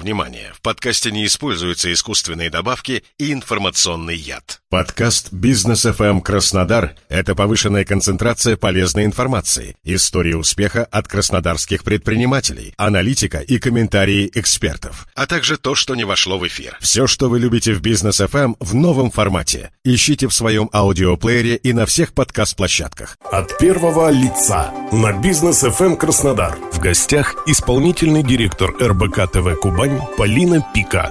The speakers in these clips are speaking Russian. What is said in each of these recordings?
Внимание! В подкасте не используются искусственные добавки и информационный яд. Подкаст «Бизнес FM Краснодар» — это повышенная концентрация полезной информации, истории успеха от краснодарских предпринимателей, аналитика и комментарии экспертов, а также то, что не вошло в эфир. Все, что вы любите в «Бизнес FM в новом формате. Ищите в своем аудиоплеере и на всех подкаст-площадках. От первого лица на «Бизнес FM Краснодар». В гостях исполнительный директор РБК ТВ «Кубань» Полина Пика.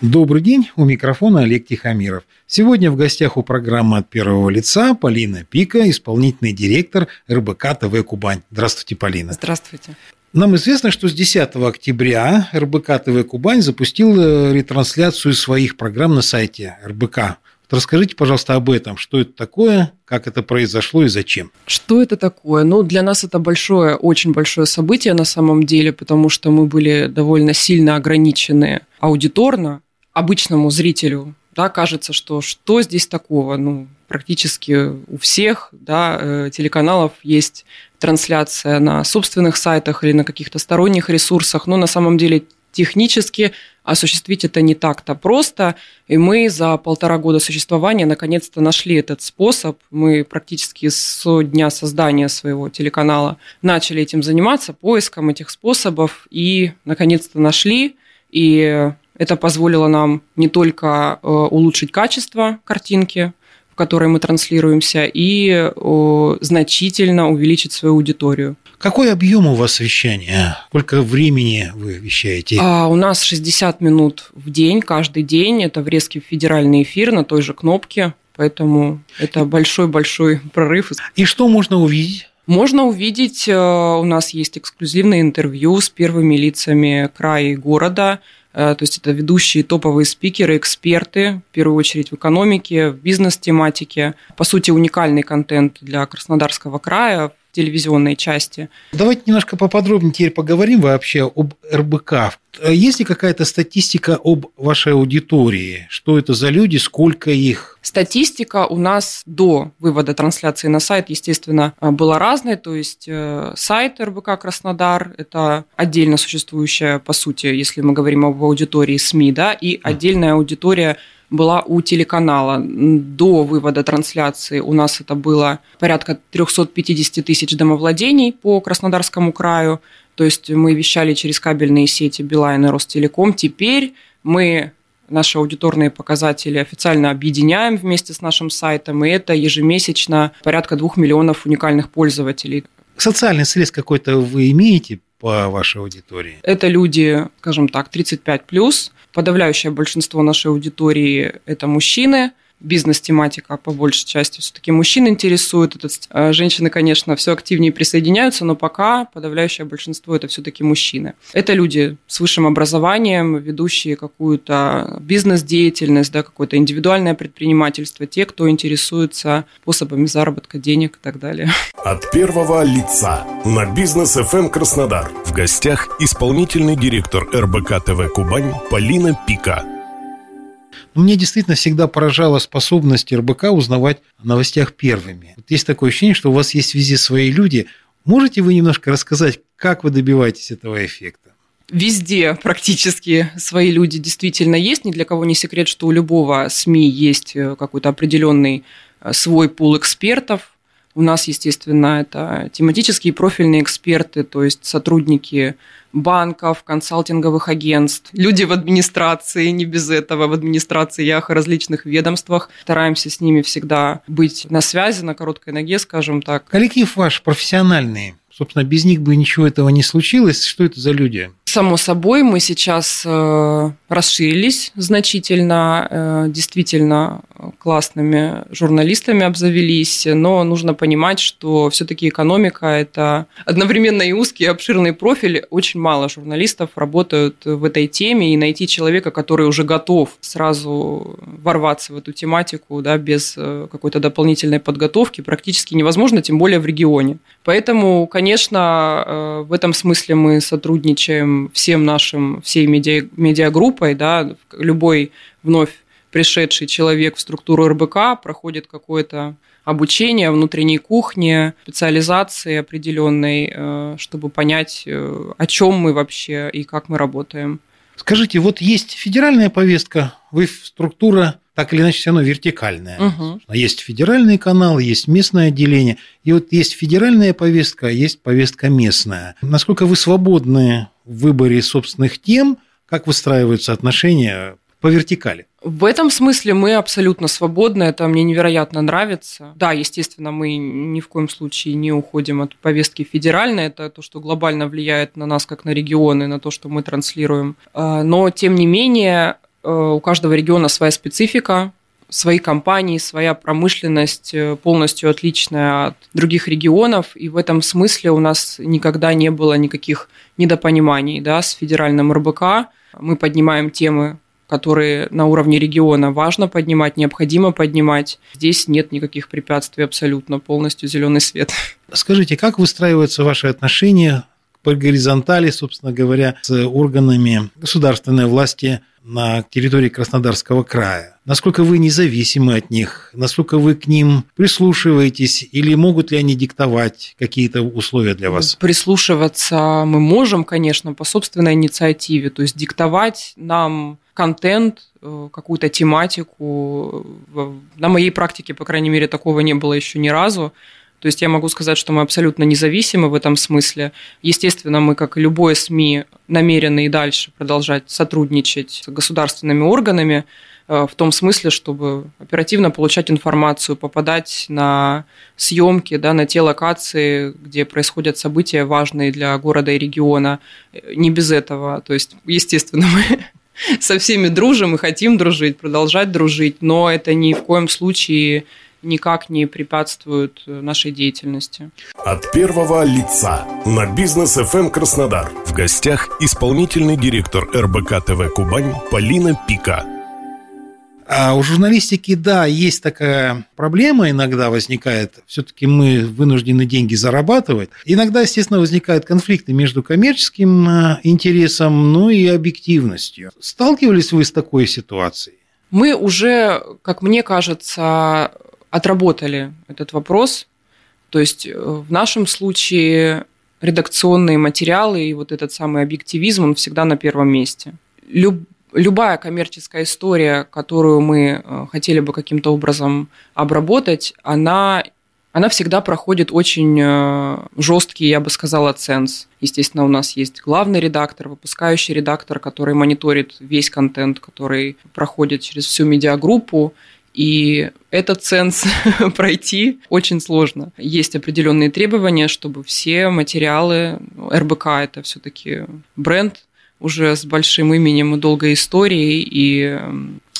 Добрый день, у микрофона Олег Тихомиров. Сегодня в гостях у программы «От первого лица» Полина Пика, исполнительный директор РБК ТВ «Кубань». Здравствуйте, Полина. Здравствуйте. Нам известно, что с 10 октября РБК ТВ «Кубань» запустил э, ретрансляцию своих программ на сайте РБК. Расскажите, пожалуйста, об этом. Что это такое, как это произошло и зачем? Что это такое? Ну, для нас это большое, очень большое событие на самом деле, потому что мы были довольно сильно ограничены аудиторно обычному зрителю. Да, кажется, что что здесь такого? Ну, практически у всех да, э, телеканалов есть трансляция на собственных сайтах или на каких-то сторонних ресурсах, но на самом деле технически осуществить это не так-то просто. И мы за полтора года существования наконец-то нашли этот способ. Мы практически с дня создания своего телеканала начали этим заниматься, поиском этих способов, и наконец-то нашли. И это позволило нам не только э, улучшить качество картинки, которой мы транслируемся, и значительно увеличить свою аудиторию. Какой объем у вас вещания? Сколько времени вы вещаете? А, у нас 60 минут в день, каждый день. Это врезки в федеральный эфир на той же кнопке. Поэтому это большой-большой прорыв. И что можно увидеть? Можно увидеть, э, у нас есть эксклюзивное интервью с первыми лицами края и города. Э, то есть это ведущие топовые спикеры, эксперты, в первую очередь в экономике, в бизнес-тематике. По сути, уникальный контент для Краснодарского края, телевизионной части. Давайте немножко поподробнее теперь поговорим вообще об РБК. Есть ли какая-то статистика об вашей аудитории? Что это за люди, сколько их? Статистика у нас до вывода трансляции на сайт, естественно, была разной. То есть э, сайт РБК Краснодар – это отдельно существующая, по сути, если мы говорим об аудитории СМИ, да, и отдельная аудитория была у телеканала. До вывода трансляции у нас это было порядка 350 тысяч домовладений по Краснодарскому краю. То есть мы вещали через кабельные сети Билайн и Ростелеком. Теперь мы наши аудиторные показатели официально объединяем вместе с нашим сайтом, и это ежемесячно порядка двух миллионов уникальных пользователей. Социальный срез какой-то вы имеете по вашей аудитории? Это люди, скажем так, 35 плюс. Подавляющее большинство нашей аудитории – это мужчины – бизнес-тематика по большей части все-таки мужчин интересует. Это, э, женщины, конечно, все активнее присоединяются, но пока подавляющее большинство это все-таки мужчины. Это люди с высшим образованием, ведущие какую-то бизнес-деятельность, да, какое-то индивидуальное предпринимательство, те, кто интересуется способами заработка денег и так далее. От первого лица на бизнес FM Краснодар. В гостях исполнительный директор РБК ТВ Кубань Полина Пика. Мне действительно всегда поражала способность РБК узнавать о новостях первыми. Вот есть такое ощущение, что у вас есть везде свои люди. Можете вы немножко рассказать, как вы добиваетесь этого эффекта? Везде практически свои люди действительно есть. Ни для кого не секрет, что у любого СМИ есть э, какой-то определенный э, свой пул экспертов, у нас, естественно, это тематические профильные эксперты, то есть сотрудники банков, консалтинговых агентств, люди в администрации, не без этого, в администрациях различных ведомствах. Стараемся с ними всегда быть на связи, на короткой ноге, скажем так. Коллектив ваш профессиональный, собственно, без них бы ничего этого не случилось. Что это за люди? Само собой, мы сейчас э, расширились значительно, э, действительно классными журналистами обзавелись, но нужно понимать, что все-таки экономика – это одновременно и узкий, и обширный профиль. Очень мало журналистов работают в этой теме, и найти человека, который уже готов сразу ворваться в эту тематику да, без э, какой-то дополнительной подготовки практически невозможно, тем более в регионе. Поэтому, конечно, в этом смысле мы сотрудничаем всем нашим, всей медиа, медиагруппой, да, любой вновь пришедший человек в структуру РБК проходит какое-то обучение внутренней кухне, специализации определенной, э, чтобы понять, э, о чем мы вообще и как мы работаем. Скажите, вот есть федеральная повестка, вы структура так или иначе все равно вертикальная. Угу. Есть федеральный канал, есть местное отделение. И вот есть федеральная повестка, а есть повестка местная. Насколько вы свободны в выборе собственных тем, как выстраиваются отношения по вертикали? В этом смысле мы абсолютно свободны, это мне невероятно нравится. Да, естественно, мы ни в коем случае не уходим от повестки федеральной, это то, что глобально влияет на нас как на регионы, на то, что мы транслируем. А, но, тем не менее, у каждого региона своя специфика, свои компании, своя промышленность э, полностью отличная от других регионов, и в этом смысле у нас никогда не было никаких недопониманий да, с федеральным РБК. Мы поднимаем темы которые на уровне региона важно поднимать, необходимо поднимать. Здесь нет никаких препятствий абсолютно, полностью зеленый свет. Скажите, как выстраиваются ваши отношения по горизонтали, собственно говоря, с органами государственной власти на территории Краснодарского края? Насколько вы независимы от них? Насколько вы к ним прислушиваетесь? Или могут ли они диктовать какие-то условия для вас? Прислушиваться мы можем, конечно, по собственной инициативе. То есть диктовать нам контент, э, какую-то тематику. На моей практике, по крайней мере, такого не было еще ни разу. То есть я могу сказать, что мы абсолютно независимы в этом смысле. Естественно, мы, как и любое СМИ, намерены и дальше продолжать сотрудничать с государственными органами э, в том смысле, чтобы оперативно получать информацию, попадать на съемки, да, на те локации, где происходят события важные для города и региона. Э, не без этого. То есть, естественно, мы со всеми дружим и хотим дружить, продолжать дружить, но это ни в коем случае никак не препятствует нашей деятельности. От первого лица на бизнес FM эм Краснодар. В гостях исполнительный директор РБК ТВ Кубань Полина Пика. А у журналистики, да, есть такая проблема иногда возникает. Все-таки мы вынуждены деньги зарабатывать. Иногда, естественно, возникают конфликты между коммерческим э, интересом, ну и объективностью. Сталкивались вы с такой ситуацией? Мы уже, как мне кажется, отработали этот вопрос. То есть э, в нашем случае редакционные материалы и вот этот самый объективизм, он всегда на первом месте. Люб любая коммерческая история, которую мы э, хотели бы каким-то образом обработать, она, она всегда проходит очень э, жесткий, я бы сказала, ценз. Естественно, у нас есть главный редактор, выпускающий редактор, который мониторит весь контент, который проходит через всю медиагруппу. И этот ценз пройти очень сложно. Есть определенные требования, чтобы все материалы, РБК это все-таки бренд, уже с большим именем и долгой историей, и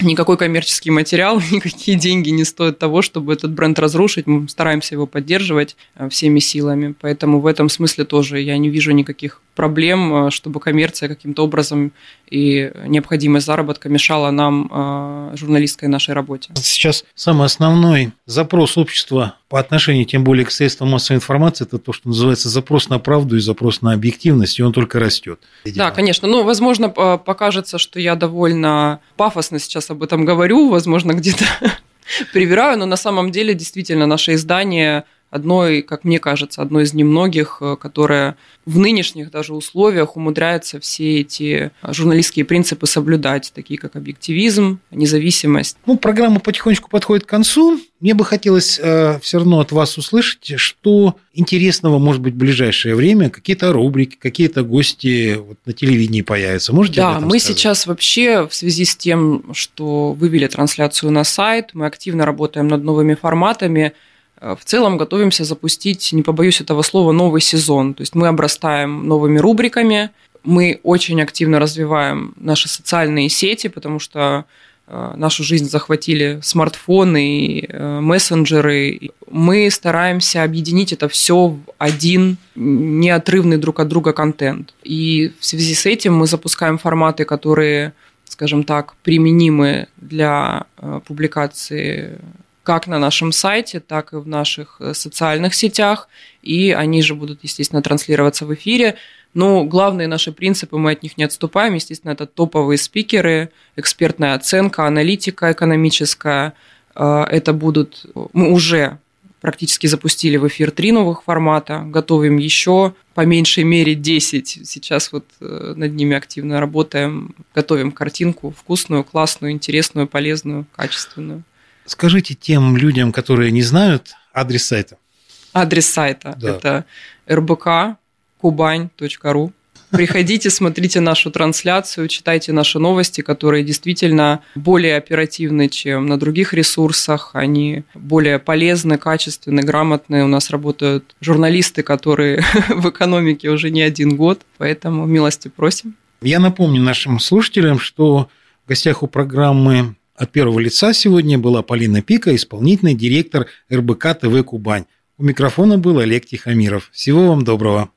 никакой коммерческий материал, никакие деньги не стоят того, чтобы этот бренд разрушить. Мы стараемся его поддерживать э, всеми силами. Поэтому в этом смысле тоже я не вижу никаких проблем, э, чтобы коммерция каким-то образом и необходимость заработка мешала нам, э, журналистской нашей работе. Сейчас самый основной запрос общества по отношению, тем более к средствам массовой информации, это то, что называется запрос на правду и запрос на объективность, и он только растет. Да, конечно. Ну, возможно, покажется, что я довольно пафосно сейчас об этом говорю, возможно, где-то привираю, но на самом деле действительно наше издание одной, как мне кажется, одной из немногих, э, которая в нынешних даже условиях умудряется все эти журналистские принципы соблюдать, такие как объективизм, независимость. Ну, программа потихонечку подходит к концу. Мне бы хотелось э, все равно от вас услышать, что интересного может быть в ближайшее время, какие-то рубрики, какие-то гости вот на телевидении появятся. Можете Да, мы сказать? сейчас вообще в связи с тем, что вывели трансляцию на сайт, мы активно работаем над новыми форматами – Э, в целом готовимся запустить, не побоюсь этого слова, новый сезон. То есть мы обрастаем новыми рубриками, мы очень активно развиваем наши социальные сети, потому что э, нашу жизнь захватили смартфоны, э, мессенджеры. Мы стараемся объединить это все в один неотрывный друг от друга контент. И в связи с этим мы запускаем форматы, которые, скажем так, применимы для публикации как на нашем сайте, так и в наших э, социальных сетях, и они же будут, естественно, транслироваться в эфире. Но главные наши принципы, мы от них не отступаем, естественно, это топовые спикеры, экспертная оценка, аналитика экономическая. Э, это будут, мы уже практически запустили в эфир три новых формата, готовим еще по меньшей мере 10. Сейчас вот э, над ними активно работаем, готовим картинку вкусную, классную, интересную, полезную, качественную. Скажите тем людям, которые не знают адрес сайта. Адрес сайта да. это rbk.кубань.ру. Приходите, смотрите нашу трансляцию, читайте наши новости, которые действительно более оперативны, чем на других ресурсах. Они более полезны, качественны, грамотные. У нас работают журналисты, которые в экономике уже не один год, поэтому милости просим. Я напомню нашим слушателям, что в гостях у программы от первого лица сегодня была Полина Пика, исполнительный директор РБК ТВ «Кубань». У микрофона был Олег Тихомиров. Всего вам доброго.